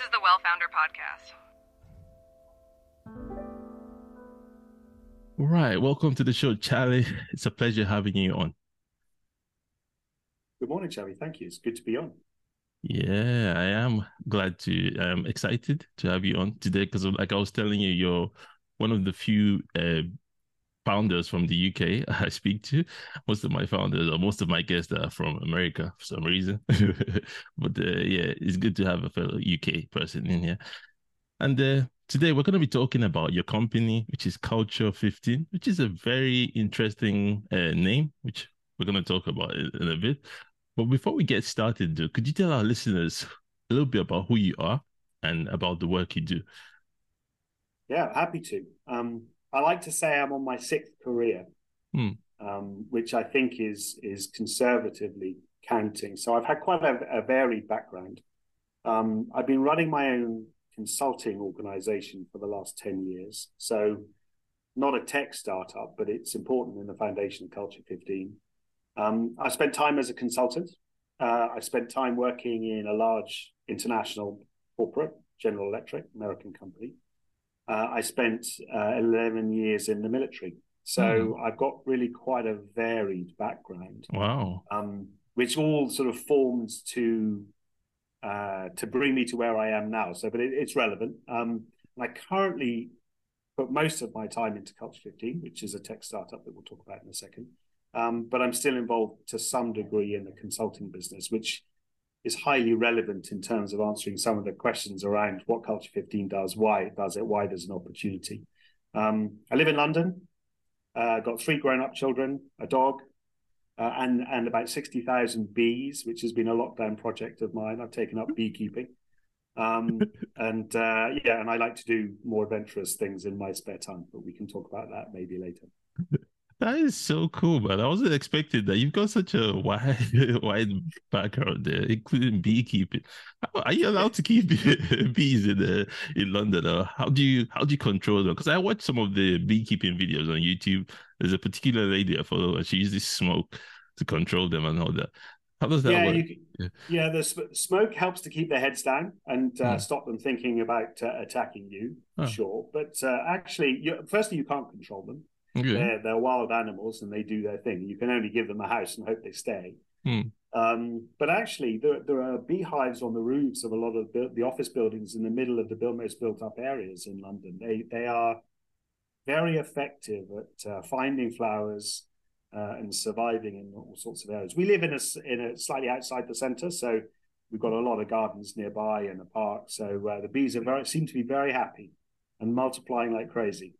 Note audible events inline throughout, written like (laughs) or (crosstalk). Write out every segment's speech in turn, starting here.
is the Well Founder Podcast. Right. Welcome to the show, Charlie. It's a pleasure having you on. Good morning, Charlie. Thank you. It's good to be on. Yeah, I am glad to. I'm excited to have you on today because, like I was telling you, you're one of the few uh, founders from the UK (laughs) I speak to. Most of my founders or most of my guests are from America for some reason. (laughs) but uh, yeah, it's good to have a fellow UK person in here. And uh, today we're going to be talking about your company, which is Culture 15, which is a very interesting uh, name, which we're going to talk about in a bit. But before we get started, could you tell our listeners a little bit about who you are and about the work you do? Yeah, happy to. Um, I like to say I'm on my sixth career, hmm. um, which I think is is conservatively counting. So I've had quite a, a varied background. Um, I've been running my own consulting organization for the last 10 years. So not a tech startup, but it's important in the foundation of Culture 15. Um, I spent time as a consultant. Uh, I spent time working in a large international corporate, General Electric, American company. Uh, I spent uh, 11 years in the military. So mm. I've got really quite a varied background. Wow. Um, which all sort of forms to uh, to bring me to where I am now. So, but it, it's relevant. Um, I currently put most of my time into Culture 15, which is a tech startup that we'll talk about in a second. Um, but I'm still involved to some degree in the consulting business, which is highly relevant in terms of answering some of the questions around what Culture 15 does, why it does it, why there's an opportunity. Um, I live in London, uh, got three grown up children, a dog, uh, and, and about 60,000 bees, which has been a lockdown project of mine. I've taken up beekeeping. Um, (laughs) and uh, yeah, and I like to do more adventurous things in my spare time, but we can talk about that maybe later. That is so cool, man. I wasn't expecting that. You've got such a (laughs) wide, wide background there, including beekeeping. How, Are you allowed to keep (laughs) bees in uh, in London? Or how do you how do you control them? Because I watched some of the beekeeping videos on YouTube. There's a particular lady I follow, and she uses smoke to control them and all that. How does that yeah, work? You, yeah, yeah, the sp- smoke helps to keep their heads down and uh, mm. stop them thinking about uh, attacking you, oh. sure. But uh, actually, you, firstly, you can't control them. Okay. They're, they're wild animals and they do their thing. You can only give them a house and hope they stay. Hmm. Um, but actually, there, there are beehives on the roofs of a lot of the, the office buildings in the middle of the most built up areas in London. They they are very effective at uh, finding flowers uh, and surviving in all sorts of areas. We live in a in a slightly outside the centre, so we've got a lot of gardens nearby and a park. So uh, the bees are very seem to be very happy and multiplying like crazy.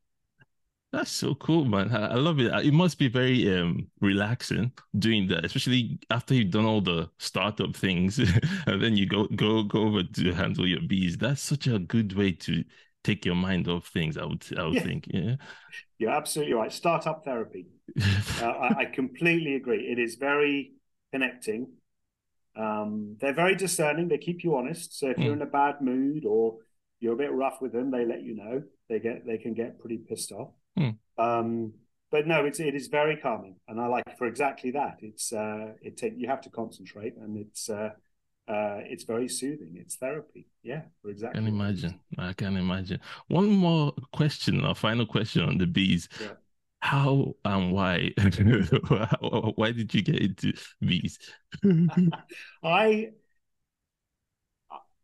That's so cool, man. I, love it. It must be very um, relaxing doing that, especially after you've done all the startup things, (laughs) and then you go go go over to handle your bees. That's such a good way to take your mind off things. I would I would yeah. think. Yeah, you're absolutely right. Startup therapy. (laughs) uh, I, I, completely agree. It is very connecting. Um, they're very discerning. They keep you honest. So if mm. you're in a bad mood or you're a bit rough with them, they let you know. They get they can get pretty pissed off. Hmm. Um, but no, it's it is very calming, and I like it for exactly that. It's uh, it take you have to concentrate, and it's uh, uh, it's very soothing. It's therapy. Yeah, for exactly. I can imagine. I can imagine. One more question, a final question on the bees. Yeah. How and why? (laughs) why did you get into bees? (laughs) I,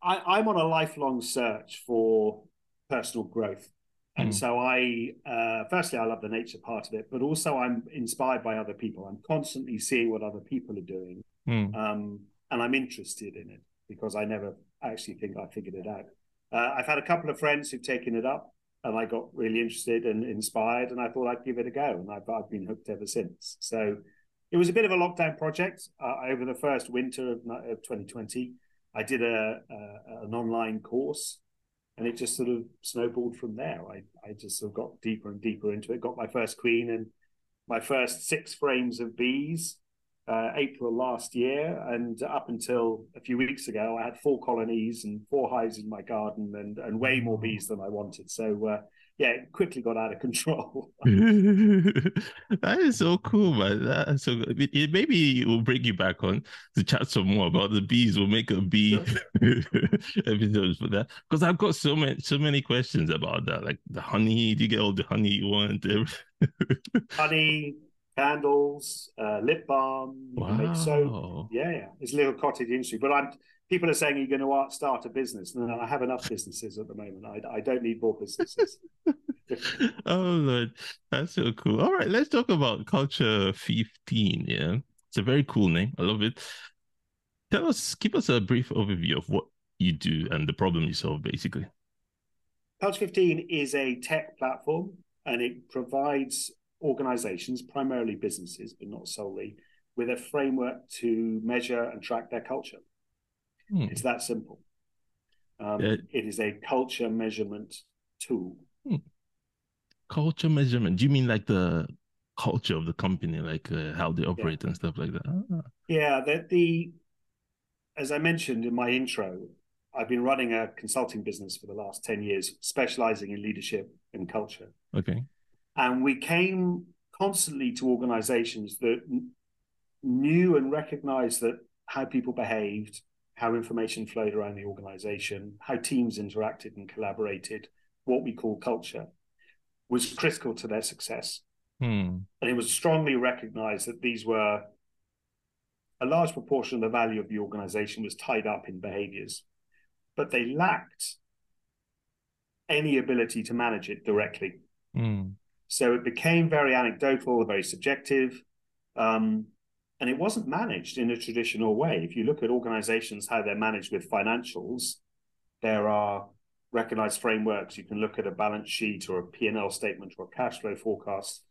I I'm on a lifelong search for personal growth and mm. so I, uh, firstly, I love the nature part of it, but also I'm inspired by other people. I'm constantly seeing what other people are doing, mm. um, and I'm interested in it because I never actually think I figured it out. Uh, I've had a couple of friends who've taken it up, and I got really interested and inspired, and I thought I'd give it a go, and I've, I've been hooked ever since. So it was a bit of a lockdown project uh, over the first winter of, of 2020. I did a, a an online course and it just sort of snowballed from there. I, I just sort of got deeper and deeper into it. Got my first queen and my first six frames of bees uh, April last year, and up until a few weeks ago, I had four colonies and four hives in my garden, and and way more bees than I wanted. So uh, yeah, it quickly got out of (laughs) control. (laughs) that is so cool, man. That's so good. It, maybe we'll bring you back on to chat some more about the bees. We'll make a bee (laughs) episodes for that because I've got so many so many questions about that. Like the honey, do you get all the honey you want? honey, candles, uh, lip balm, wow. soap. Yeah, yeah, it's a little cottage industry. But I'm people are saying you're going to start a business. and I have enough businesses at the moment. I, I don't need more businesses. (laughs) oh Lord, that's so cool. All right, let's talk about Culture 15. Yeah, it's a very cool name. I love it. Tell us, give us a brief overview of what you do and the problem you solve, basically. Culture 15 is a tech platform and it provides organizations, primarily businesses, but not solely, with a framework to measure and track their culture. Hmm. It's that simple. Um, it is a culture measurement tool. Hmm. Culture measurement. Do you mean like the culture of the company, like uh, how they operate yeah. and stuff like that? Ah. Yeah, the, the as I mentioned in my intro, I've been running a consulting business for the last 10 years, specializing in leadership and culture. Okay. And we came constantly to organizations that knew and recognized that how people behaved, how information flowed around the organization, how teams interacted and collaborated, what we call culture, was critical to their success. Hmm. And it was strongly recognized that these were a large proportion of the value of the organization was tied up in behaviors, but they lacked any ability to manage it directly. Hmm. So it became very anecdotal, very subjective. Um, and it wasn't managed in a traditional way. If you look at organizations, how they're managed with financials, there are recognized frameworks. You can look at a balance sheet or a P&L statement or a cash flow forecast.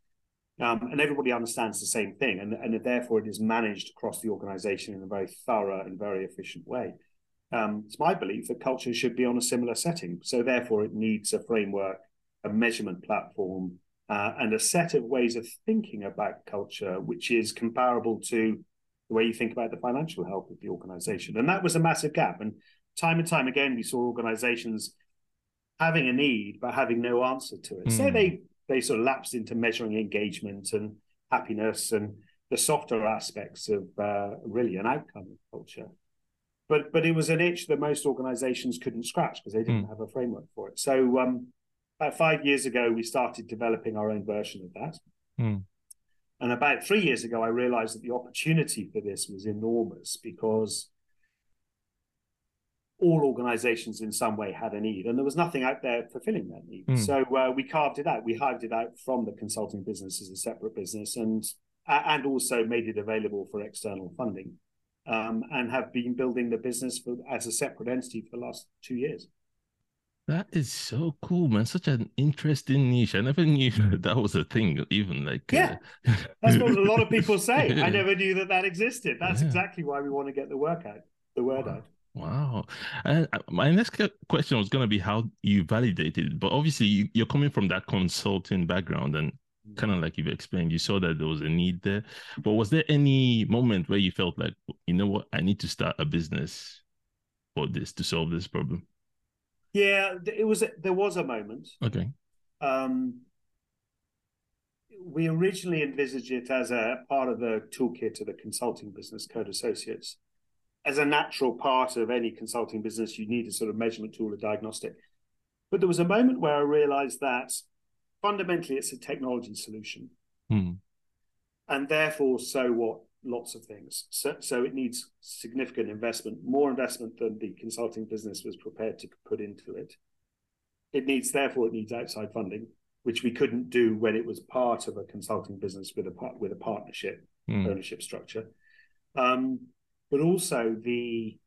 Um, and everybody understands the same thing. And, and therefore, it is managed across the organization in a very thorough and very efficient way. Um, it's my belief that culture should be on a similar setting. So, therefore, it needs a framework, a measurement platform, uh, and a set of ways of thinking about culture, which is comparable to the way you think about the financial health of the organization. And that was a massive gap. And time and time again, we saw organizations having a need, but having no answer to it. Mm. So hmm. they, they sort of lapsed into measuring engagement and happiness and the softer aspects of uh, really an outcome of culture. But but it was an itch that most organizations couldn't scratch because they didn't mm. have a framework for it. So um, about five years ago, we started developing our own version of that. Mm. And about three years ago, I realized that the opportunity for this was enormous because all organizations in some way had a need, and there was nothing out there fulfilling that need. Mm. So uh, we carved it out. We hived it out from the consulting business as a separate business, and and also made it available for external funding, um, and have been building the business for, as a separate entity for the last two years. That is so cool, man. Such an interesting niche. I never (laughs) knew that was a thing, even like. Yeah. Uh... That's what a lot of (laughs) people say. I never knew that that existed. That's yeah. exactly why we want to get the work out, the word wow. out. Wow. And uh, my next question was going to be how you validated it. But obviously, you, you're coming from that consulting background and mm. kind of like you've explained, you saw that there was a need there. But was there any moment where you felt like, you know what, I need to start a business for this to solve this problem? Yeah, it was. There was a moment. Okay. Um, we originally envisaged it as a part of the toolkit of the consulting business, Coode Associates. As a natural part of any consulting business, you need a sort of measurement tool, a diagnostic. But there was a moment where I realized that fundamentally it's a technology solution. Hmm. And therefore, so what? Lots of things. So, so it needs significant investment, more investment than the consulting business was prepared to put into it. It needs, therefore, it needs outside funding, which we couldn't do when it was part of a consulting business with a with a partnership mm. ownership structure. Um, but also the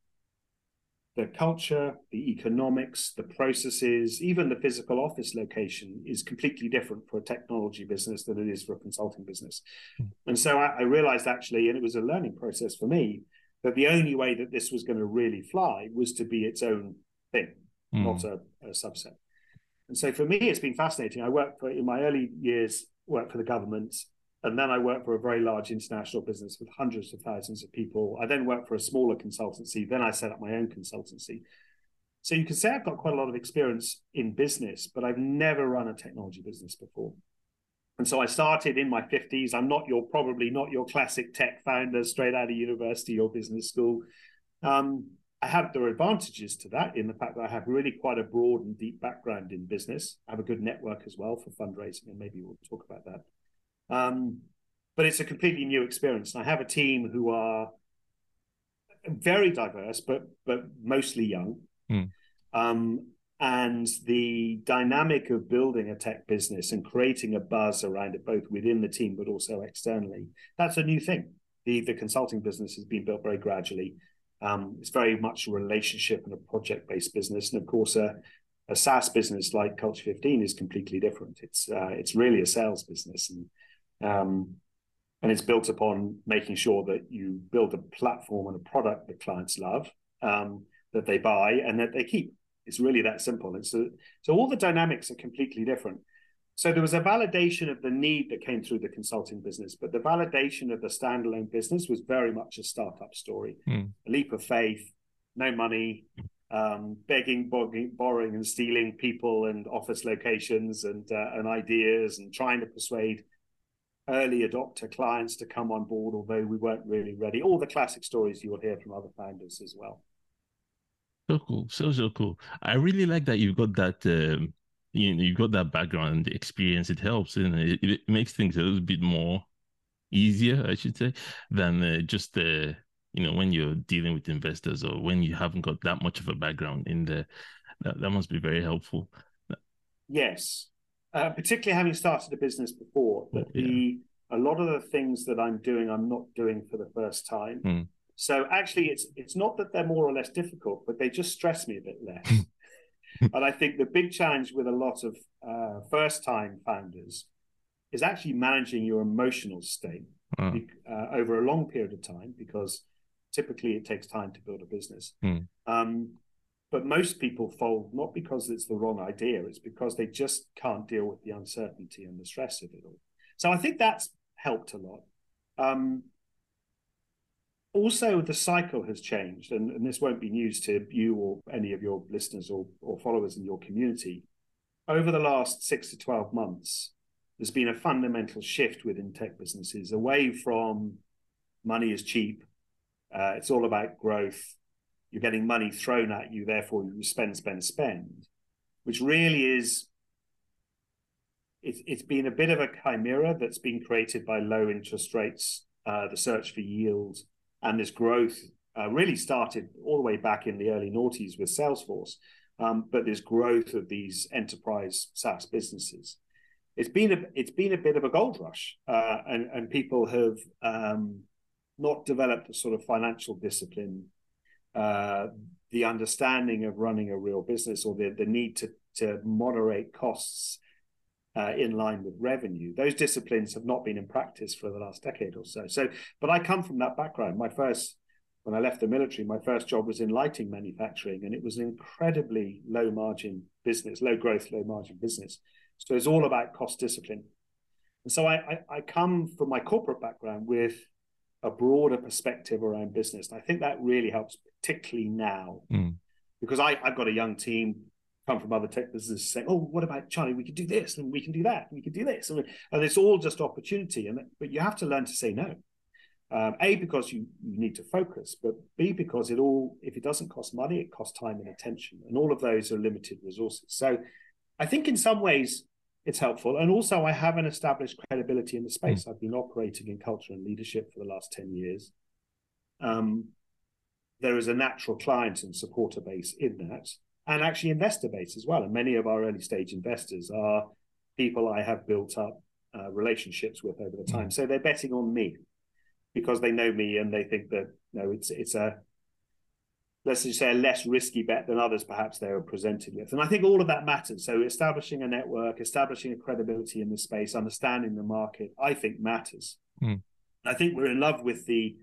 the culture, the economics, the processes, even the physical office location is completely different for a technology business than it is for a consulting business. Mm. And so I, I, realized actually, and it was a learning process for me, that the only way that this was going to really fly was to be its own thing, mm. not a, a subset. And so for me, it's been fascinating. I worked for in my early years, worked for the government and then I worked for a very large international business with hundreds of thousands of people. I then worked for a smaller consultancy. Then I set up my own consultancy. So you can say I've got quite a lot of experience in business, but I've never run a technology business before. And so I started in my 50s. I'm not your probably not your classic tech founder straight out of university or business school. Um, I have there are advantages to that in the fact that I have really quite a broad and deep background in business. I have a good network as well for fundraising, and maybe we'll talk about that. Um, but it's a completely new experience. And I have a team who are very diverse, but but mostly young. Mm. Um, and the dynamic of building a tech business and creating a buzz around it, both within the team but also externally, that's a new thing. The the consulting business has been built very gradually. Um, it's very much a relationship and a project based business, and of course, a, a SaaS business like Culture 15 is completely different. It's uh, it's really a sales business, and um, and it's built upon making sure that you build a platform and a product that clients love, um, that they buy, and that they keep. It's really that simple. And so, so all the dynamics are completely different. So there was a validation of the need that came through the consulting business, but the validation of the standalone business was very much a startup story, mm. a leap of faith, no money, um, begging, borrowing, borrowing, and stealing people and office locations and uh, and ideas, and trying to persuade early adopter clients to come on board, although we weren't really ready. All the classic stories you will hear from other founders as well. So cool, so so cool. I really like that you've got that um, you know, you've got that background experience. It helps, and it, it makes things a little bit more easier, I should say, than uh, just the uh, you know when you're dealing with investors or when you haven't got that much of a background in there. That, that must be very helpful. Yes, uh, particularly having started a business before. That yeah. the a lot of the things that I'm doing, I'm not doing for the first time. Mm. So actually, it's it's not that they're more or less difficult, but they just stress me a bit less. (laughs) and I think the big challenge with a lot of uh, first time founders is actually managing your emotional state uh. uh, over a long period of time because typically it takes time to build a business. Mm. Um, but most people fold not because it's the wrong idea, it's because they just can't deal with the uncertainty and the stress of it all. So I think that's helped a lot. Um, also the cycle has changed and, and, this won't be news to you or any of your listeners or, or followers in your community over the last six to 12 months there's been a fundamental shift within tech businesses away from money is cheap uh, it's all about growth you're getting money thrown at you therefore you spend spend spend which really is it's, it's been a bit of a chimera that's been created by low interest rates uh, the search for yield and this growth uh, really started all the way back in the early noughties with Salesforce. Um, but this growth of these enterprise SaaS businesses, it's been a it's been a bit of a gold rush, uh, and and people have um, not developed a sort of financial discipline, uh, the understanding of running a real business, or the the need to to moderate costs uh, in line with revenue. Those disciplines have not been in practice for the last decade or so. So, but I come from that background. My first, when I left the military, my first job was in lighting manufacturing, and it was an incredibly low margin business, low growth, low margin business. So it's all about cost discipline. And so I, I, I come from my corporate background with a broader perspective around business. And I think that really helps, particularly now, mm. because I, I've got a young team come from other tech businesses saying, "Oh, what about Charlie? We could do this, and we can do that, and we can do this," and, and it's all just opportunity. And but you have to learn to say no. Um, a because you, you need to focus, but B because it all if it doesn't cost money, it costs time and attention, and all of those are limited resources. So, I think in some ways it's helpful, and also I have an established credibility in the space. Mm. I've been operating in culture and leadership for the last ten years. Um, there is a natural client and supporter base in that and actually investor base as well. And many of our early stage investors are people I have built up uh, relationships with over the mm. time. So they're betting on me because they know me and they think that you know it's it's a let's just say a less risky bet than others perhaps they were presented with. And I think all of that matters. So establishing a network, establishing a credibility in the space, understanding the market, I think matters. Mm. I think we're in love with the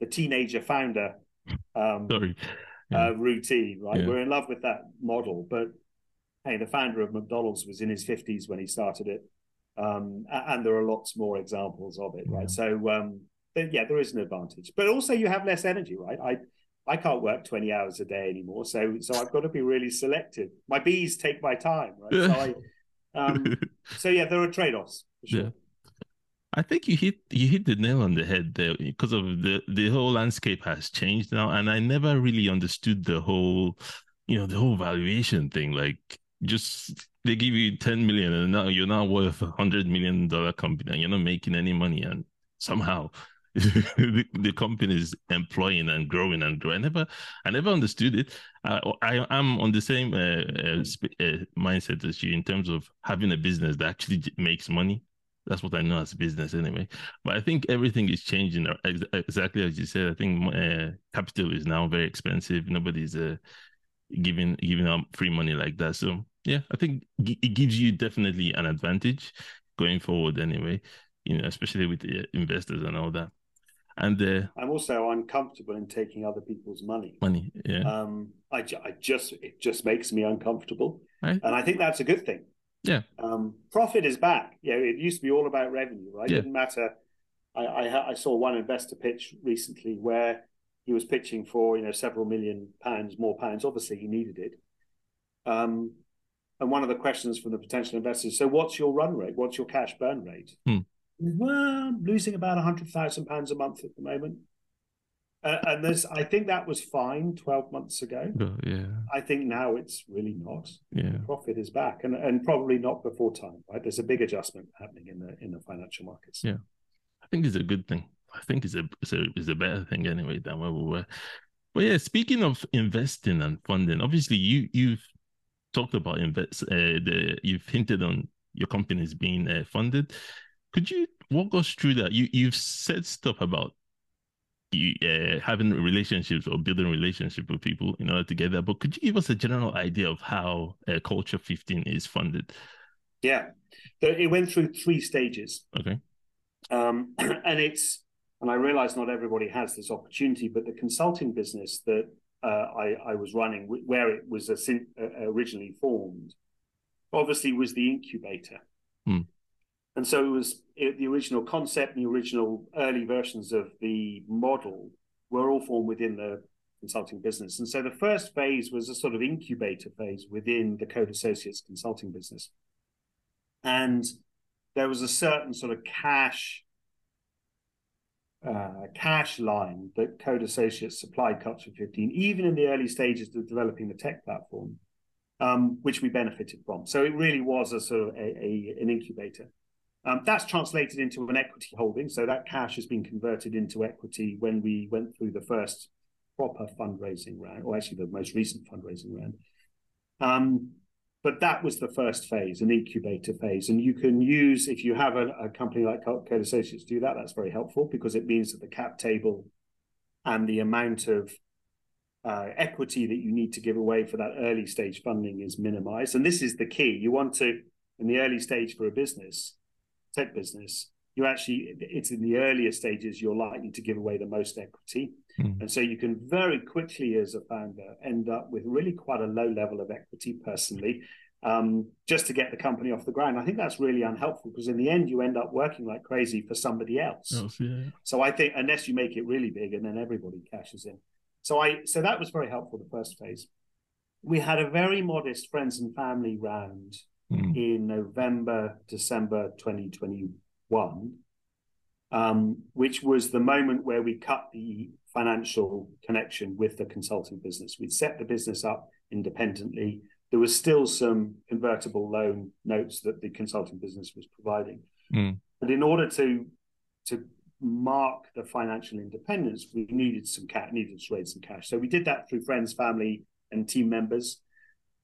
the teenager founder um, Sorry yeah. uh, routine, right? Yeah. We're in love with that model. But hey, the founder of McDonald's was in his 50s when he started it. Um, and there are lots more examples of it, right? So, um, yeah, there is an advantage. But also, you have less energy, right? I, I can't work 20 hours a day anymore. So so I've got to be really selective. My bees take my time, right? So I (laughs) um, so yeah, there are trade-offs sure. Yeah. I think you hit you hit the nail on the head there because of the the whole landscape has changed now, and I never really understood the whole, you know, the whole valuation thing. Like, just they give you ten million, and now you're not worth a hundred million dollar company, and you're not making any money, and somehow the, (laughs) the company is employing and growing and growing. I never, I never understood it. I, I am on the same uh, uh, uh, mindset as you in terms of having a business that actually makes money. That's what I know as business anyway. But I think everything is changing exactly as you said. I think uh, capital is now very expensive. Nobody's uh, giving giving out free money like that. So yeah, I think it gives you definitely an advantage going forward anyway. You know, especially with the investors and all that. And uh, I'm also uncomfortable in taking other people's money. Money, yeah. Um, I, I just it just makes me uncomfortable, right. and I think that's a good thing. Yeah. Um, profit is back. Yeah, it used to be all about revenue, right? Yeah. It didn't matter. I, I, I saw one investor pitch recently where he was pitching for you know several million pounds, more pounds. Obviously, he needed it. Um, and one of the questions from the potential investors: so, what's your run rate? What's your cash burn rate? Hmm. Well, I'm losing about a hundred thousand pounds a month at the moment. Uh, and there's, I think that was fine 12 months ago. Oh, yeah. I think now it's really not. Yeah. Profit is back and, and probably not before time, right? There's a big adjustment happening in the in the financial markets. Yeah. I think it's a good thing. I think it's a it's a, it's a better thing anyway than where we were. But yeah, speaking of investing and funding, obviously you you've talked about invest uh, the you've hinted on your companies being uh, funded. Could you walk us through that? You you've said stuff about you uh, having relationships or building relationship with people in order to get there. But could you give us a general idea of how uh, Culture 15 is funded? Yeah, it went through three stages. Okay, um, (clears throat) and it's and I realize not everybody has this opportunity, but the consulting business that uh, I, I, was running, where it was uh, originally formed, obviously was the incubator. Hmm. And so it was it, the original concept, the original early versions of the model were all formed within the consulting business. And so the first phase was a sort of incubator phase within the Coode Associates consulting business. And there was a certain sort of cash uh, cash line that Coode Associates supplied Culture 15, even in the early stages of developing the tech platform, um, which we benefited from. So it really was a sort of a, a, an incubator. Um, that's translated into an equity holding. So that cash has been converted into equity when we went through the first proper fundraising round, or actually the most recent fundraising round. Um, but that was the first phase, an incubator phase. And you can use, if you have a, a company like Coode Associates do that, that's very helpful because it means that the cap table and the amount of uh, equity that you need to give away for that early stage funding is minimized. And this is the key. You want to, in the early stage for a business, tech business, you actually it's in the earlier stages you're likely to give away the most equity. Mm. and so you can very quickly as a founder end up with really quite a low level of equity personally um, just to get the company off the ground. I think that's really unhelpful because in the end you end up working like crazy for somebody else. Oh, yeah. so i think unless you make it really big and then everybody cashes in. So i so that was very helpful the first phase. We had a very modest friends and family round mm. in November, December 2021, um, which was the moment where we cut the financial connection with the consulting business. We'd set the business up independently. There was still some convertible loan notes that the consulting business was providing. Mm. But in order to to mark the financial independence, we needed some cash, needed to raise some cash. So we did that through friends, family, and team members.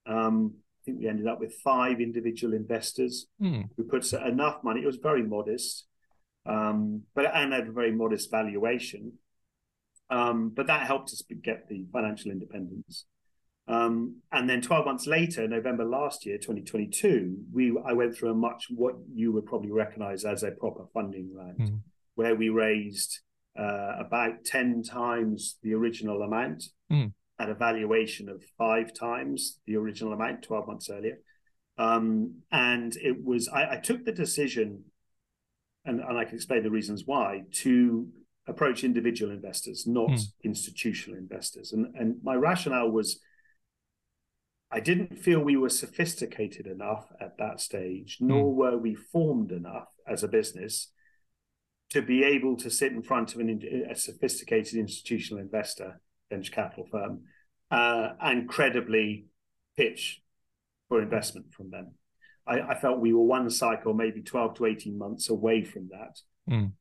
Um, I think we ended up with five individual investors mm. who put enough money. It was very modest, um, but and had a very modest valuation. Um, but that helped us get the financial independence. Um, and then 12 months later, November last year, 2022, we I went through a much what you would probably recognize as a proper funding round, mm. where we raised uh, about 10 times the original amount. Mm at a valuation of five times the original amount 12 months earlier. Um, and it was, I, I, took the decision, and, and I can explain the reasons why, to approach individual investors, not mm. institutional investors. And and my rationale was I didn't feel we were sophisticated enough at that stage, nor mm. were we formed enough as a business to be able to sit in front of an, a sophisticated institutional investor, venture capital firm, uh, and credibly pitch for investment from them. I, I, felt we were one cycle, maybe 12 to 18 months away from that. Mm.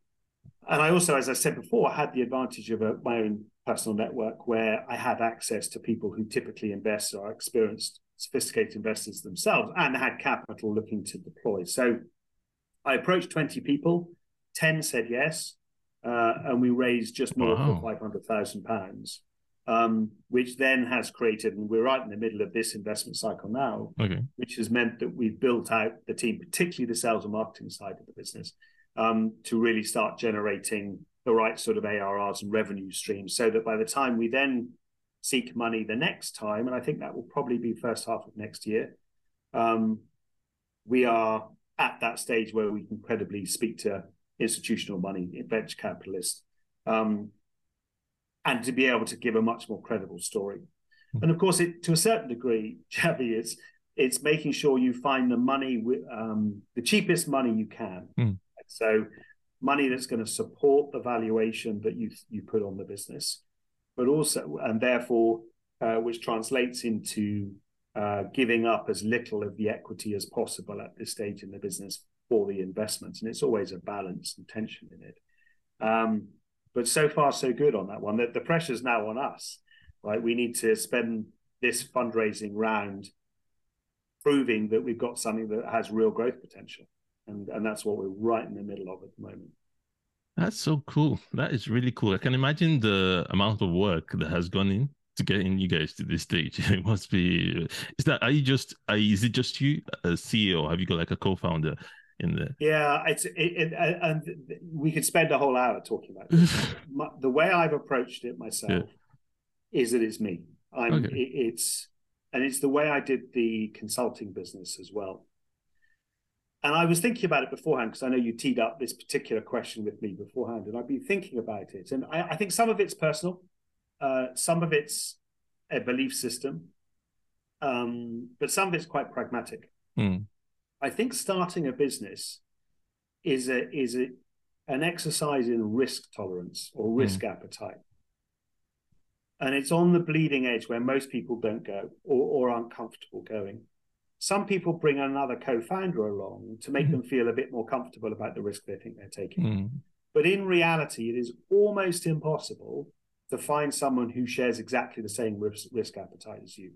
And I also, as I said before, had the advantage of a, my own personal network where I had access to people who typically invest or are experienced, sophisticated investors themselves and had capital looking to deploy. So I approached 20 people, 10 said yes, uh, and we raised just north wow. of 500,000 pounds um, which then has created, and we're right in the middle of this investment cycle now, okay. which has meant that we've built out the team, particularly the sales and marketing side of the business, um, to really start generating the right sort of ARRs and revenue streams, so that by the time we then seek money the next time, and I think that will probably be first half of next year, um, we are at that stage where we can credibly speak to institutional money, venture capitalists. Um, and to be able to give a much more credible story. Mm-hmm. And of course, it to a certain degree, (laughs) Javi, it's it's making sure you find the money, um, the cheapest money you can. Mm. So, money that's going to support the valuation that you you put on the business, but also, and therefore, uh, which translates into uh, giving up as little of the equity as possible at this stage in the business for the investments. And it's always a balance and tension in it. Um, but so far, so good on that one. The, the pressure's now on us, right? We need to spend this fundraising round proving that we've got something that has real growth potential. And, and that's what we're right in the middle of at the moment. That's so cool. That is really cool. I can imagine the amount of work that has gone in to getting you guys to this stage. (laughs) It must be. Is that? Are you just? Are, is it just you, a CEO? Have you got like a co-founder? In the yeah it's it, it, and we could spend a whole hour talking about this (laughs) My, the way i've approached it myself yeah. is that it's me i'm okay. it, it's and it's the way i did the consulting business as well and i was thinking about it beforehand because i know you teed up this particular question with me beforehand and i've been thinking about it and i, I think some of it's personal uh, some of it's a belief system um, but some of it's quite pragmatic mm. I think starting a business is a is a, an exercise in risk tolerance or hmm. risk mm. appetite. And it's on the bleeding edge where most people don't go or, or aren't comfortable going. Some people bring another co-founder along to make mm. them feel a bit more comfortable about the risk they think they're taking. Mm. But in reality, it is almost impossible to find someone who shares exactly the same risk, risk appetite as you.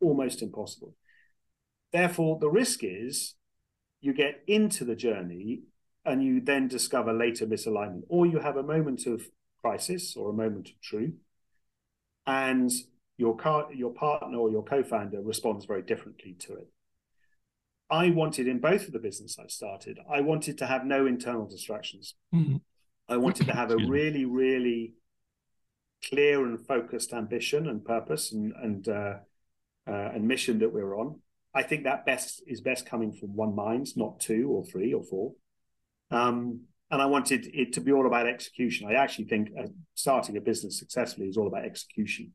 Almost impossible. Therefore, the risk is you get into the journey and you then discover later misalignment, or you have a moment of crisis or a moment of truth, and your car, your partner or your co-founder responds very differently to it. I wanted in both of the business I started, I wanted to have no internal distractions. Mm-hmm. I wanted to have a really, really clear and focused ambition and purpose and and uh, uh, and mission that we're on. I think that best is best coming from one mind, not two or three or four. Um, and I wanted it to be all about execution. I actually think uh, starting a business successfully is all about execution,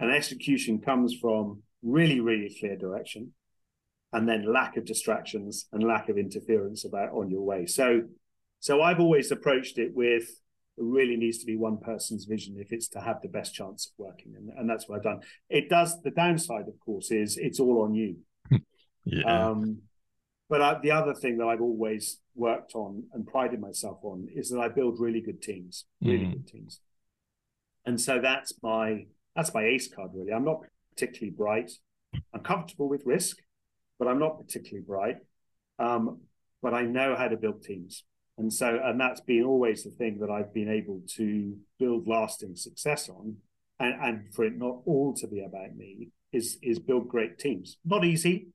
and execution comes from really, really clear direction, and then lack of distractions and lack of interference about on your way. So, so I've always approached it with it really needs to be one person's vision if it's to have the best chance of working, and, and that's what I've done. It does. The downside, of course, is it's all on you. Yeah. Um, but I, the other thing that I've always worked on and prided myself on is that I build really good teams, really mm. good teams. And so that's my that's my ace card really. I'm not particularly bright. I'm comfortable with risk, but I'm not particularly bright. Um, but I know how to build teams. And so and that's been always the thing that I've been able to build lasting success on. And, and for it not all to be about me is is build great teams. Not easy,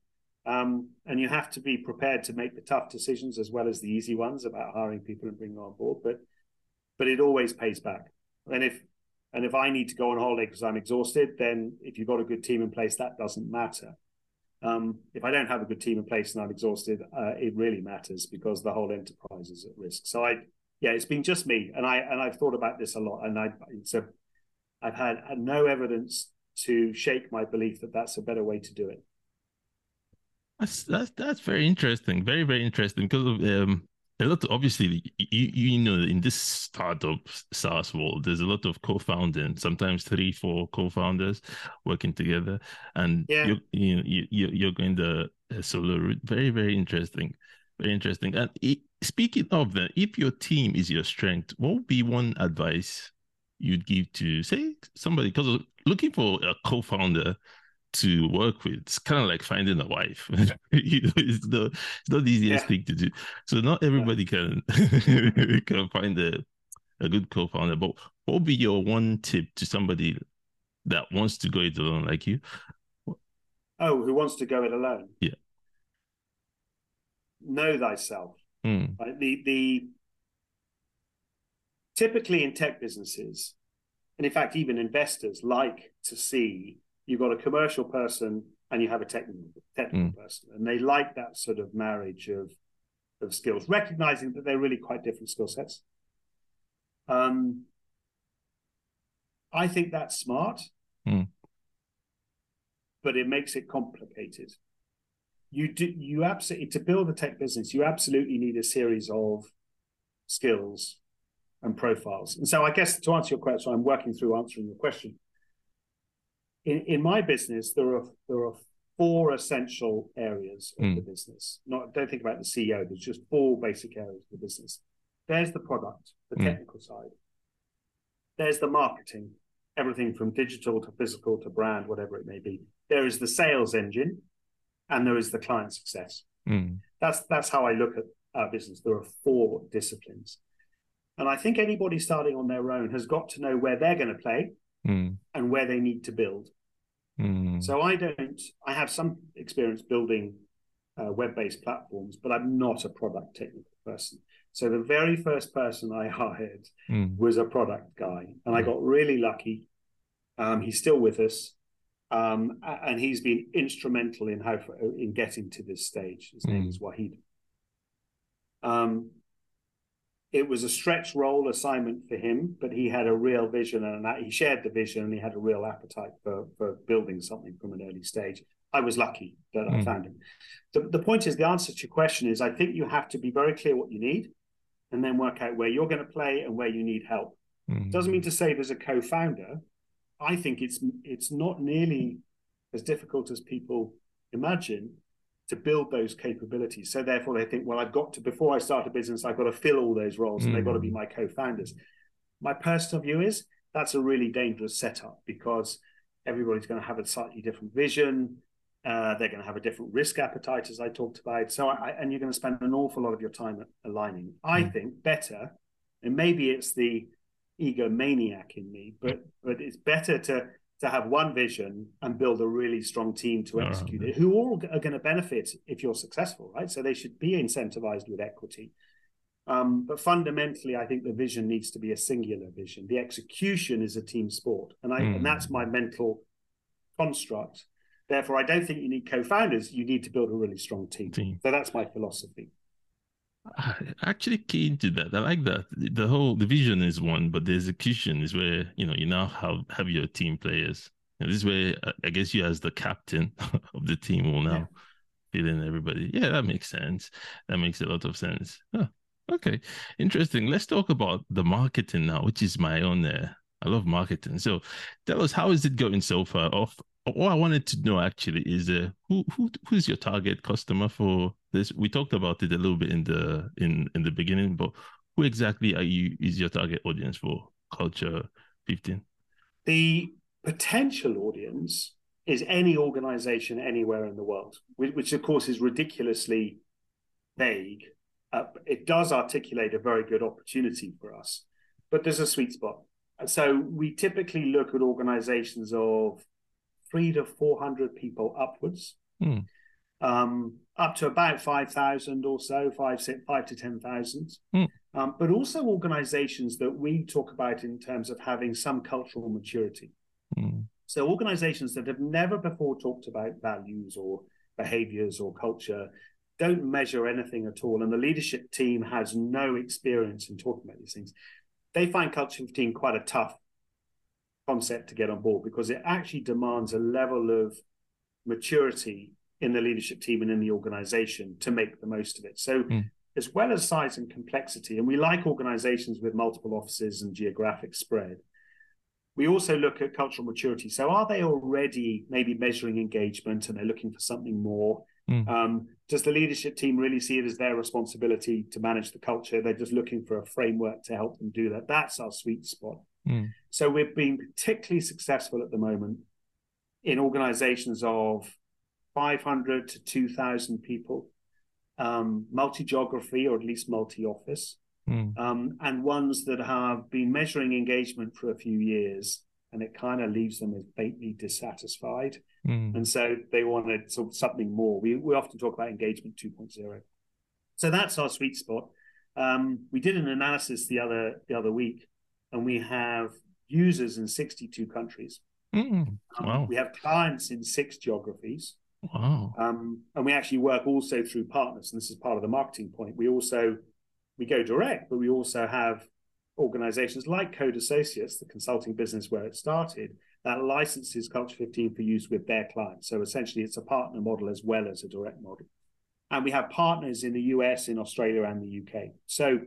um, and you have to be prepared to make the tough decisions as well as the easy ones about hiring people and bringing on board. But but it always pays back. And if and if I need to go on holiday because I'm exhausted, then if you've got a good team in place, that doesn't matter. Um, if I don't have a good team in place and I'm exhausted, uh, it really matters because the whole enterprise is at risk. So I yeah, it's been just me, and I and I've thought about this a lot, and I a, I've had no evidence to shake my belief that that's a better way to do it. That's that's that's very interesting, very very interesting because of um a lot of, obviously you you know in this startup SaaS world there's a lot of co-founding sometimes three four co-founders working together. And yeah. you're, you you you're going the solo route. Very very interesting. Very interesting. And it, speaking of that if your team is your strength what would be one advice you'd give to say somebody? Because looking for a co-founder to work with. It's kind of like finding a wife. (laughs) you know, it's the it's not the easiest yeah. thing to do. So not everybody can (laughs) can find a a good co-founder. But what would be your one tip to somebody that wants to go it alone like you? Oh, who wants to go it alone? Yeah. Know thyself. Mm. The the typically in tech businesses, and in fact even investors like to see you've got a commercial person and you have a technical technical mm. person, and they like that sort of marriage of of skills, recognizing that they're really quite different skill sets. Um, I think that's smart, mm. but it makes it complicated. You do you absolutely to build a tech business, you absolutely need a series of skills and profiles. And so, I guess to answer your question, I'm working through answering your question in, in my business, there are there are four essential areas of mm. the business. Not don't think about the CEO. There's just four basic areas of the business. There's the product, the mm. technical side. There's the marketing, everything from digital to physical to brand, whatever it may be. There is the sales engine, and there is the client success. Mm. That's that's how I look at our business. There are four disciplines, and I think anybody starting on their own has got to know where they're going to play mm. and where they need to build. Mm. So I don't. I have some experience building uh, web-based platforms, but I'm not a product technical person. So the very first person I (laughs) hired mm. was a product guy, and I got really lucky. Um, he's still with us, um, and he's been instrumental in how in getting to this stage. His name mm. is Wahid. Um, it was a stretch role assignment for him, but he had a real vision and he shared the vision and he had a real appetite for, for building something from an early stage. I was lucky that mm. I hmm. found him. The, the point is, the answer to your question is I think you have to be very clear what you need and then work out where you're going to play and where you need help. Mm. Doesn't mean to say there's a co founder. I think it's it's not nearly as difficult as people imagine to build those capabilities. So therefore, they think, well, I've got to before I start a business, I've got to fill all those roles, mm. and they've got to be mm. my co-founders. My personal view is that's a really dangerous setup because everybody's going to have a slightly different vision. Uh, they're going to have a different risk appetite, as I talked about. So, I, and you're going to spend an awful lot of your time aligning. I mm. think better, and maybe it's the egomaniac in me, but but it's better to to have one vision and build a really strong team to execute it, who all are going to benefit if you're successful, right? So they should be incentivized with equity. Um, but fundamentally, I think the vision needs to be a singular vision. The execution is a team sport, and I mm. and that's my mental construct. Therefore, I don't think you need co-founders. You need to build a really strong team. team. So that's my philosophy actually keen to that. I like that. The whole division is one, but the execution is where you know you now have have your team players. And this way, I guess you as the captain (laughs) of the team will now yeah. fill in everybody. Yeah, that makes sense. That makes a lot of sense. Huh. Okay, interesting. Let's talk about the marketing now, which is my own. Uh, I love marketing. So, tell us how is it going so far? Off what I wanted to know actually is uh, who who who's your target customer for this? We talked about it a little bit in the in in the beginning, but who exactly are you is your target audience for Culture 15? The potential audience is any organization anywhere in the world, which, of course is ridiculously vague. Uh, it does articulate a very good opportunity for us, but there's a sweet spot. So we typically look at organizations of three to 400 people upwards, hmm. um, up to about 5,000 or so, five, to 10,000. Hmm. Um, but also organizations that we talk about in terms of having some cultural maturity. Hmm. So organizations that have never before talked about values or behaviors or culture, don't measure anything at all, and the leadership team has no experience in talking about these things, they find Culture 15 quite a tough concept to get on board because it actually demands a level of maturity in the leadership team and in the organization to make the most of it. So, mm. as well as size and complexity, and we like organizations with multiple offices and geographic spread, we also look at cultural maturity. So, are they already maybe measuring engagement and they're looking for something more? Mm. Um, does the leadership team really see it as their responsibility to manage the culture? They're just looking for a framework to help them do that. That's our sweet spot. Mm. So we've been particularly successful at the moment in organizations of 500 to 2,000 people, um, multi geography or at least multi office, mm. um, and ones that have been measuring engagement for a few years and it kind of leaves them as faintly dissatisfied. Mm. And so they wanted something more. We, we often talk about engagement 2.0. So that's our sweet spot. Um, we did an analysis the other the other week, and we have users in 62 countries. Mm. Wow. Um, we have clients in six geographies. Wow. Um, and we actually work also through partners, and this is part of the marketing point. We also we go direct, but we also have organizations like Coode Associates, the consulting business where it started, that licenses Culture 15 for use with their clients. So essentially, it's a partner model as well as a direct model. And we have partners in the US, in Australia, and the UK. So,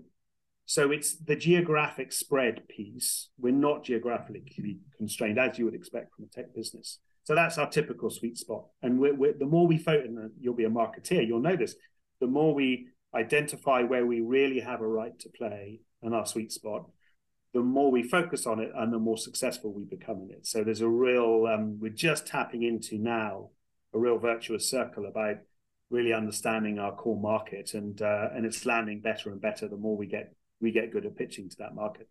so it's the geographic spread piece. We're not geographically constrained, as you would expect from a tech business. So that's our typical sweet spot. And we're, we're, the more we focus, and you'll be a marketeer, you'll know this, the more we identify where we really have a right to play and our sweet spot, the more we focus on it and the more successful we become in it. So there's a real, um, we're just tapping into now a real virtuous circle about really understanding our core market and uh, and it's landing better and better the more we get we get good at pitching to that market.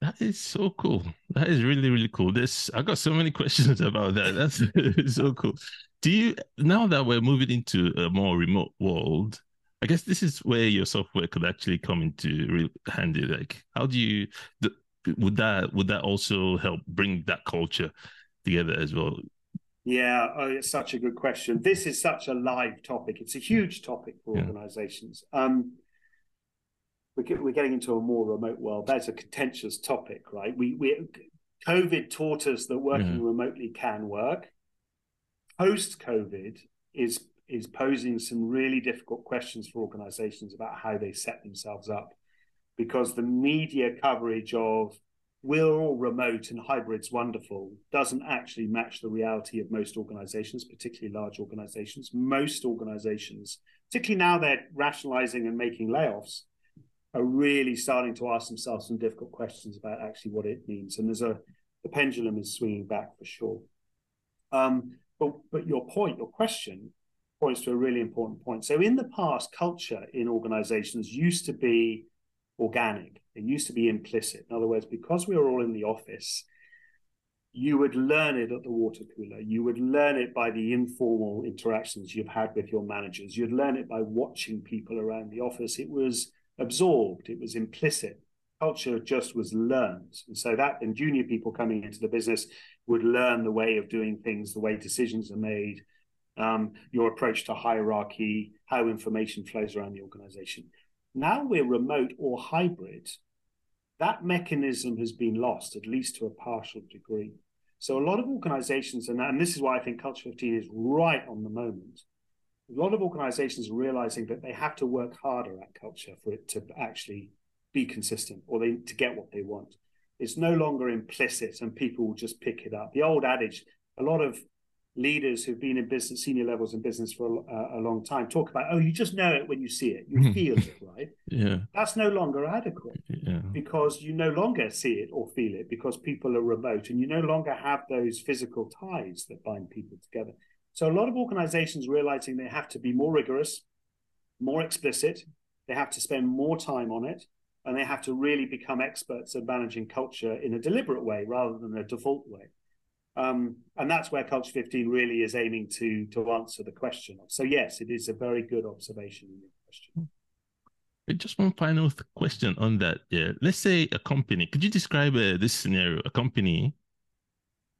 That is so cool. That is really really cool. This I got so many (laughs) questions about that. That's (laughs) so cool. Do you now that we're moving into a more remote world? I guess this is where your software could actually come into real handy. Like, how do you would that would that also help bring that culture together as well? Yeah, oh, it's such a good question. This is such a live topic. It's a huge topic for yeah. organizations. Um, we're, we're getting into a more remote world. That's a contentious topic, right? We, we COVID taught us that working yeah. remotely can work. Post COVID is is posing some really difficult questions for organizations about how they set themselves up because the media coverage of we're all remote and hybrid's wonderful doesn't actually match the reality of most organizations particularly large organizations most organizations particularly now they're rationalizing and making layoffs are really starting to ask themselves some difficult questions about actually what it means and there's a the pendulum is swinging back for sure um, but but your point your question points to a really important point. So, in the past, culture in organizations used to be organic, it used to be implicit. In other words, because we were all in the office, you would learn it at the water cooler. You would learn it by the informal interactions you've had with your managers. You'd learn it by watching people around the office. It was absorbed, it was implicit. Culture just was learned. And so that, and junior people coming into the business would learn the way of doing things, the way decisions are made, um, your approach to hierarchy, how information flows around the organization. Now we're remote or hybrid, that mechanism has been lost, at least to a partial degree. So a lot of organizations, and, and this is why I think Culture 15 is right on the moment. A lot of organizations are realizing that they have to work harder at culture for it to actually be consistent or they to get what they want. It's no longer implicit and people will just pick it up. The old adage, a lot of leaders who've been in business, senior levels in business for a, uh, a, long time, talk about, oh, you just know it when you see it, you hmm. feel it, (laughs) right? Yeah. That's no longer adequate yeah. because you no longer see it or feel it because people are remote and you no longer have those physical ties that bind people together. So a lot of organizations realizing they have to be more rigorous, more explicit, they have to spend more time on it, and they have to really become experts at managing culture in a deliberate way rather than a default way. Um, and that's where Culture 15 really is aiming to to answer the question. So yes, it is a very good observation in your question. Just one final question on that. Yeah, let's say a company. Could you describe uh, this scenario? A company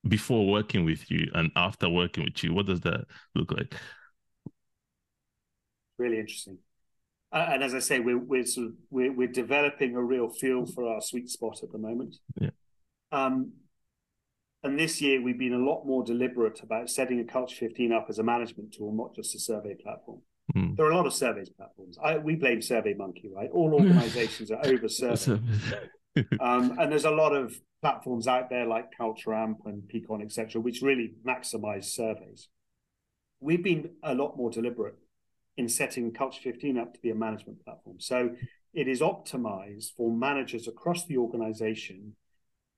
before working with you and after working with you. What does that look like? really interesting. Uh, and as I say, we're we're sort of we're we're developing a real feel for our sweet spot at the moment. Yeah. Um, and this year we've been a lot more deliberate about setting a Culture 15 up as a management tool, not just a survey platform. Mm. There are a lot of surveys platforms. I, we blame SurveyMonkey, right? All organizations are (laughs) over surveyed. (laughs) um, and there's a lot of platforms out there like Culture Amp and Peakon, etc., which really maximize surveys. We've been a lot more deliberate in setting Culture 15 up to be a management platform. So it is optimized for managers across the organization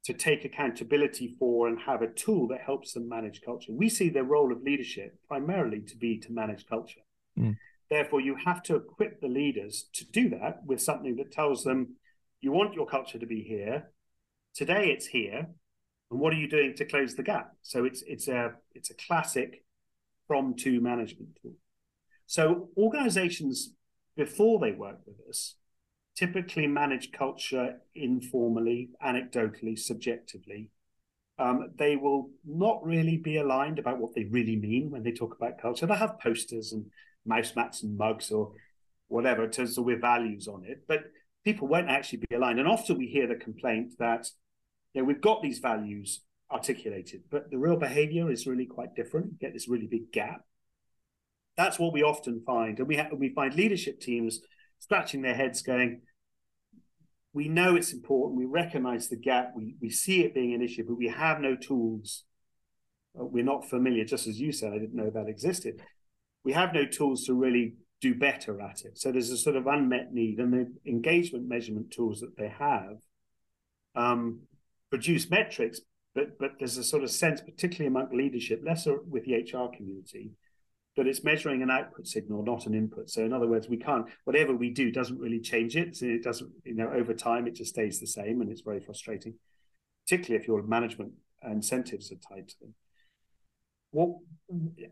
to take accountability for and have a tool that helps them manage culture. We see the role of leadership primarily to be to manage culture. Mm. Therefore, you have to equip the leaders to do that with something that tells them you want your culture to be here. Today it's here. And what are you doing to close the gap? So it's it's a it's a classic from to management tool. So organizations before they work with us typically manage culture informally, anecdotally, subjectively. Um, they will not really be aligned about what they really mean when they talk about culture. They have posters and mouse mats and mugs or whatever to so with values on it, but people won't actually be aligned. And often we hear the complaint that you know, we've got these values articulated, but the real behavior is really quite different. You get this really big gap. That's what we often find, and we ha- we find leadership teams scratching their heads, going, "We know it's important. We recognise the gap. We we see it being an issue, but we have no tools. Uh, we're not familiar. Just as you said, I didn't know that existed. We have no tools to really do better at it. So there's a sort of unmet need, and the engagement measurement tools that they have um, produce metrics, but but there's a sort of sense, particularly among leadership, lesser with the HR community, that it's measuring an output signal, not an input. So in other words, we can't whatever we do doesn't really change it. So it doesn't, you know, over time it just stays the same, and it's very frustrating, particularly if your management incentives are tied to them. What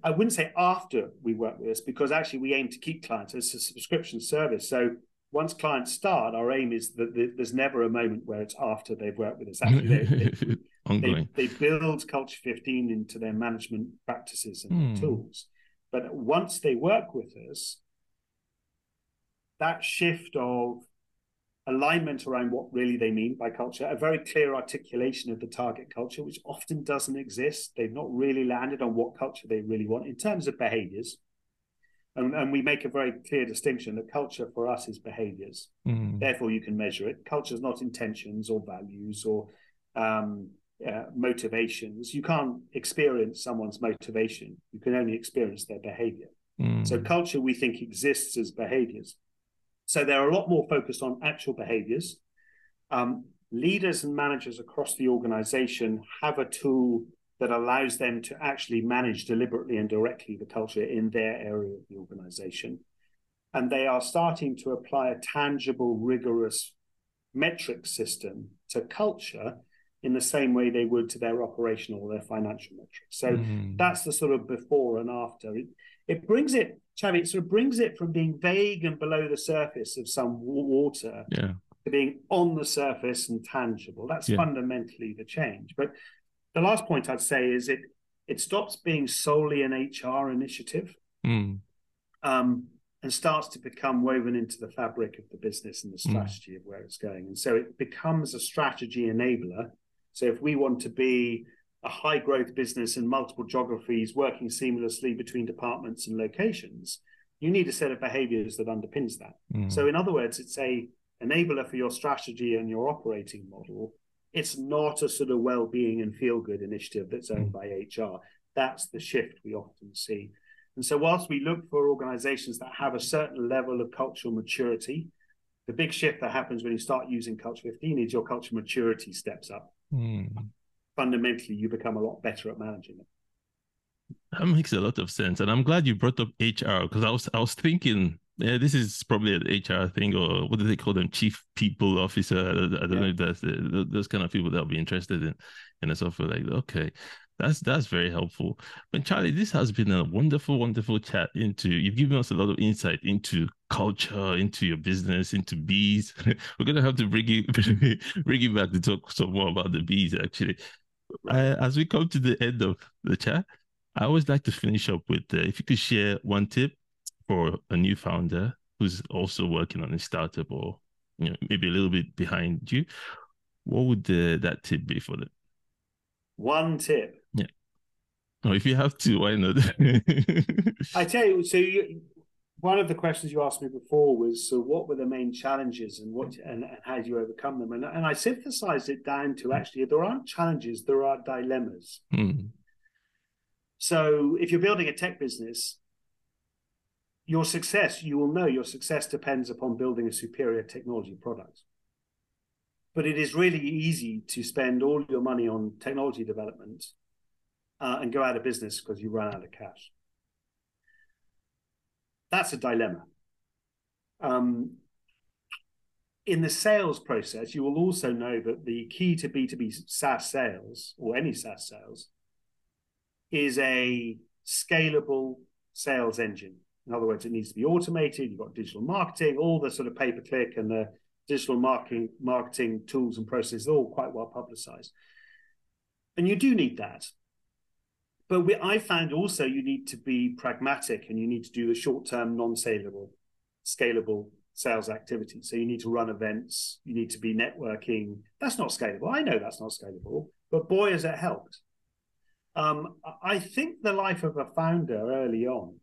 I wouldn't say after we work with us because actually we aim to keep clients. It's a subscription service, so once clients start, our aim is that there's never a moment where it's after they've worked with us. Actually, they, they, (laughs) they, they build Culture 15 into their management practices and mm. tools. But once they work with us, that shift of alignment around what really they mean by culture, a very clear articulation of the target culture, which often doesn't exist. They've not really landed on what culture they really want in terms of behaviors. And, and we make a very clear distinction that culture for us is behaviors. Mm. Therefore, you can measure it. Culture is not intentions or values or um, uh, motivations. You can't experience someone's motivation. You can only experience their behavior. Mm. So culture, we think, exists as behaviors. So they're a lot more focused on actual behaviors. Um, leaders and managers across the organization have a tool that allows them to actually manage deliberately and directly the culture in their area of the organization. And they are starting to apply a tangible, rigorous metric system to culture in the same way they would to their operational or their financial metrics. So mm. that's the sort of before and after. It, it brings it, Chavi, it sort of brings it from being vague and below the surface of some water yeah. to being on the surface and tangible. That's yeah. fundamentally the change. But the last point I'd say is it it stops being solely an HR initiative. Mm. Um, and starts to become woven into the fabric of the business and the strategy mm. of where it's going. And so it becomes a strategy enabler so if we want to be a high growth business in multiple geographies working seamlessly between departments and locations, you need a set of behaviors that underpins that. Mm. So in other words, it's a enabler for your strategy and your operating model. It's not a sort of well-being and feel-good initiative that's owned mm. by HR. That's the shift we often see. And so whilst we look for organizations that have a certain level of cultural maturity, the big shift that happens when you start using Culture 15 is your culture maturity steps up. Mm. Fundamentally, you become a lot better at managing it. That makes a lot of sense, and I'm glad you brought up HR because I was I was thinking, yeah, this is probably an HR thing, or what do they call them, chief people officer? I don't yeah. know if that's uh, those kind of people that'll be interested in in a software like okay. That's that's very helpful. But Charlie, this has been a wonderful, wonderful chat into you've given us a lot of insight into culture, into your business, into bees. (laughs) We're gonna have to bring you (laughs) bring you back to talk some more about the bees actually. Uh, as we come to the end of the chat, I always like to finish up with uh, if you could share one tip for a new founder who's also working on a startup or you know maybe a little bit behind you, what would the, that tip be for them? One tip. Yeah. Oh, if you have to, why not? (laughs) I tell you, so you, one of the questions you asked me before was, so what were the main challenges and what and, and how do you overcome them? And, and I synthesized it down to actually there aren't challenges, there are dilemmas. Mm. So if you're building a tech business, your success, you will know your success depends upon building a superior technology product. But it is really easy to spend all your money on technology development uh, and go out of business because you run out of cash. That's a dilemma. Um, in the sales process, you will also know that the key to B2B SaaS sales or any SaaS sales is a scalable sales engine. In other words, it needs to be automated. You've got digital marketing, all the sort of pay per click and the digital marketing marketing tools and processes, all quite well publicized. And you do need that. But we, I found also you need to be pragmatic and you need to do the short term, non saleable, scalable sales activity. So you need to run events, you need to be networking. That's not scalable. I know that's not scalable, but boy, has it helped. Um, I think the life of a founder early on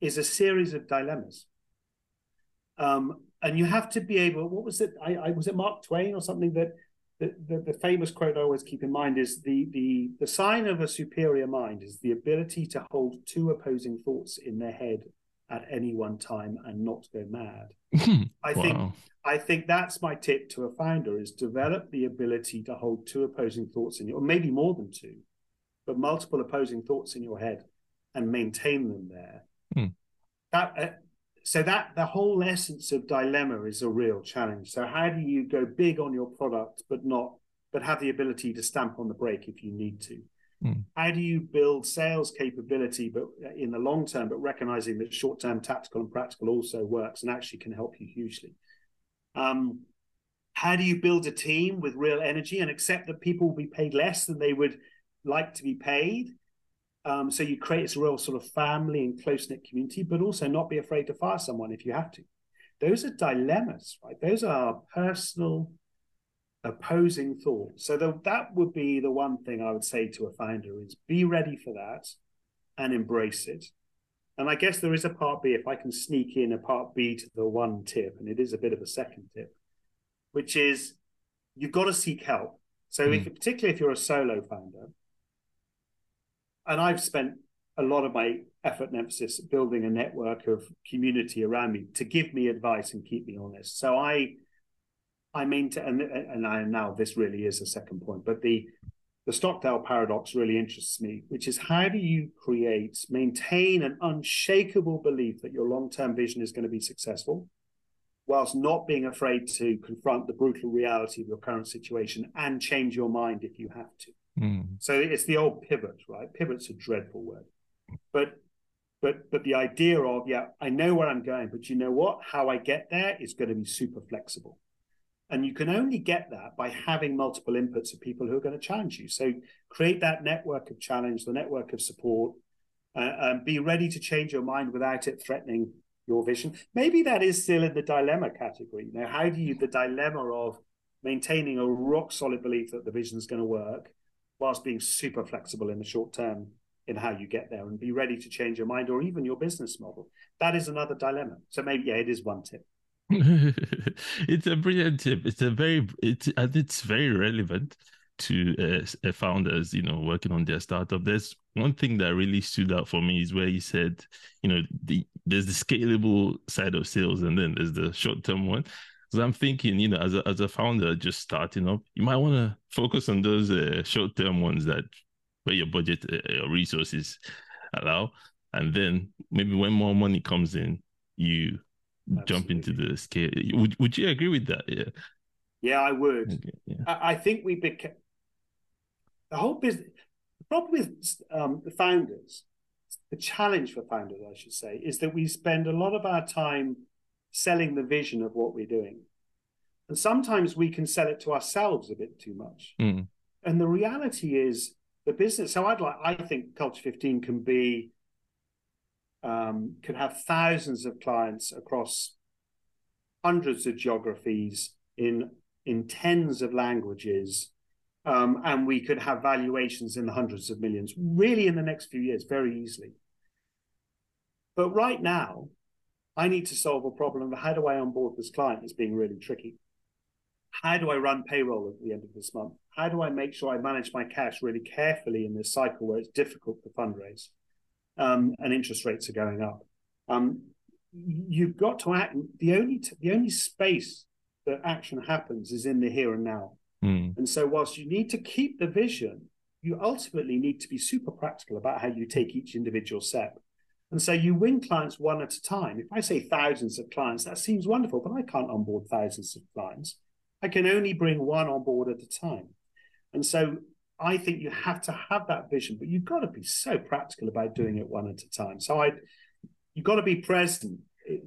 is a series of dilemmas. Um, and you have to be able, what was it? I, I was it Mark Twain or something that the, the, the, famous quote I always keep in mind is the, the the sign of a superior mind is the ability to hold two opposing thoughts in their head at any one time and not go mad. (laughs) I wow. think I think that's my tip to a founder is develop the ability to hold two opposing thoughts in your or maybe more than two, but multiple opposing thoughts in your head and maintain them there Mm. That uh, so that the whole essence of dilemma is a real challenge. So how do you go big on your product but not but have the ability to stamp on the brake if you need to? Mm. How do you build sales capability but uh, in the long term but recognizing that short term tactical and practical also works and actually can help you hugely? Um, how do you build a team with real energy and accept that people will be paid less than they would like to be paid um, so you create this real sort of family and close knit community, but also not be afraid to fire someone if you have to. Those are dilemmas, right? Those are personal opposing thoughts. So the, that would be the one thing I would say to a founder is be ready for that and embrace it. And I guess there is a part B. If I can sneak in a part B to the one tip, and it is a bit of a second tip, which is you've got to seek help. So mm. if, particularly if you're a solo founder, and I've spent a lot of my effort and emphasis building a network of community around me to give me advice and keep me honest. So I, I maintain, and, and I now this really is a second point, but the the Stockdale paradox really interests me, which is how do you create, maintain an unshakable belief that your long term vision is going to be successful, whilst not being afraid to confront the brutal reality of your current situation and change your mind if you have to. Mm. So it's the old pivot, right? Pivot's a dreadful word, but but but the idea of yeah, I know where I'm going, but you know what? How I get there is going to be super flexible, and you can only get that by having multiple inputs of people who are going to challenge you. So create that network of challenge, the network of support, uh, and be ready to change your mind without it threatening your vision. Maybe that is still in the dilemma category. You know, how do you the dilemma of maintaining a rock solid belief that the vision is going to work whilst being super flexible in the short term in how you get there and be ready to change your mind or even your business model. That is another dilemma. So maybe yeah, it is one tip. (laughs) it's a brilliant tip. It's a very it's and it's very relevant to uh, founders, you know, working on their startup. There's one thing that really stood out for me is where you said, you know, the there's the scalable side of sales and then there's the short term one. Because I'm thinking, you know, as a as a founder just starting up, you might want to focus on those uh, short term ones that where your budget uh, resources allow, and then maybe when more money comes in, you Absolutely. jump into the scale. Would Would you agree with that? Yeah. Yeah, I would. Okay, yeah. I, I, think we became the whole business. The problem with um, the founders, the challenge for founders, I should say, is that we spend a lot of our time selling the vision of what we're doing. And sometimes we can sell it to ourselves a bit too much. Mm. And the reality is the business. So I'd like, I think Culture 15 can be um, could have thousands of clients across hundreds of geographies in in tens of languages, um, and we could have valuations in the hundreds of millions, really in the next few years, very easily. But right now, I need to solve a problem of how do I onboard this client is being really tricky. How do I run payroll at the end of this month? How do I make sure I manage my cash really carefully in this cycle where it's difficult to fundraise um, and interest rates are going up? Um, you've got to act. The only t- the only space that action happens is in the here and now. Mm. And so, whilst you need to keep the vision, you ultimately need to be super practical about how you take each individual step. And so you win clients one at a time. If I say thousands of clients, that seems wonderful, but I can't onboard thousands of clients. I can only bring one on board at a time. And so I think you have to have that vision, but you've got to be so practical about doing it one at a time. So I you've got to be present,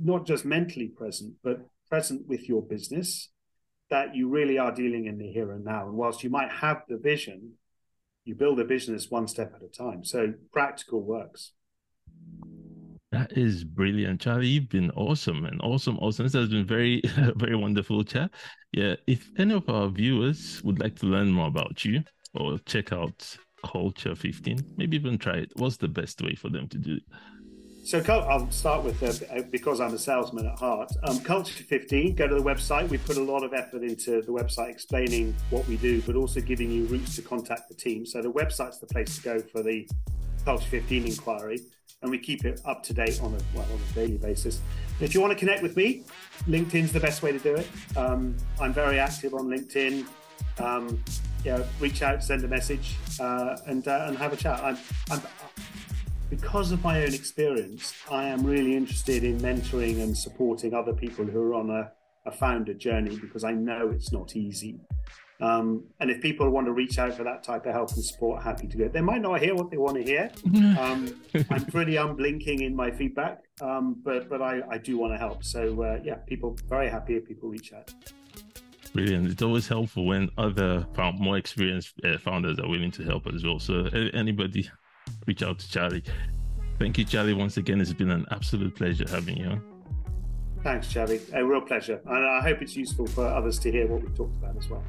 not just mentally present, but present with your business, that you really are dealing in the here and now. And whilst you might have the vision, you build a business one step at a time. So practical works. That is brilliant, Charlie. You've been awesome and awesome, awesome. This has been very, (laughs) very wonderful chat. Yeah, if any of our viewers would like to learn more about you or check out Culture 15, maybe even try it, what's the best way for them to do it? So I'll start with uh, because I'm a salesman at heart. Um, Culture 15. Go to the website. We put a lot of effort into the website explaining what we do, but also giving you routes to contact the team. So the website's the place to go for the Culture 15 inquiry and we keep it up to date on a well on a daily basis. If you want to connect with me, LinkedIn's the best way to do it. Um, I'm very active on LinkedIn. Um, yeah, reach out, send a message, uh, and uh, and have a chat. I'm, I'm because of my own experience, I am really interested in mentoring and supporting other people who are on a, a founder journey because I know it's not easy. Um, and if people want to reach out for that type of help and support, happy to do it. They might not hear what they want to hear. (laughs) Um, I'm pretty unblinking in my feedback, um, but but I, I do want to help. So uh, yeah, people very happy if people reach out. Brilliant. It's always helpful when other more experienced uh, founders are willing to help as well. So anybody, reach out to Charlie. Thank you, Charlie. Once again, it's been an absolute pleasure having you on. Thanks, Chavi. A real pleasure. And I hope it's useful for others to hear what we've talked about as well.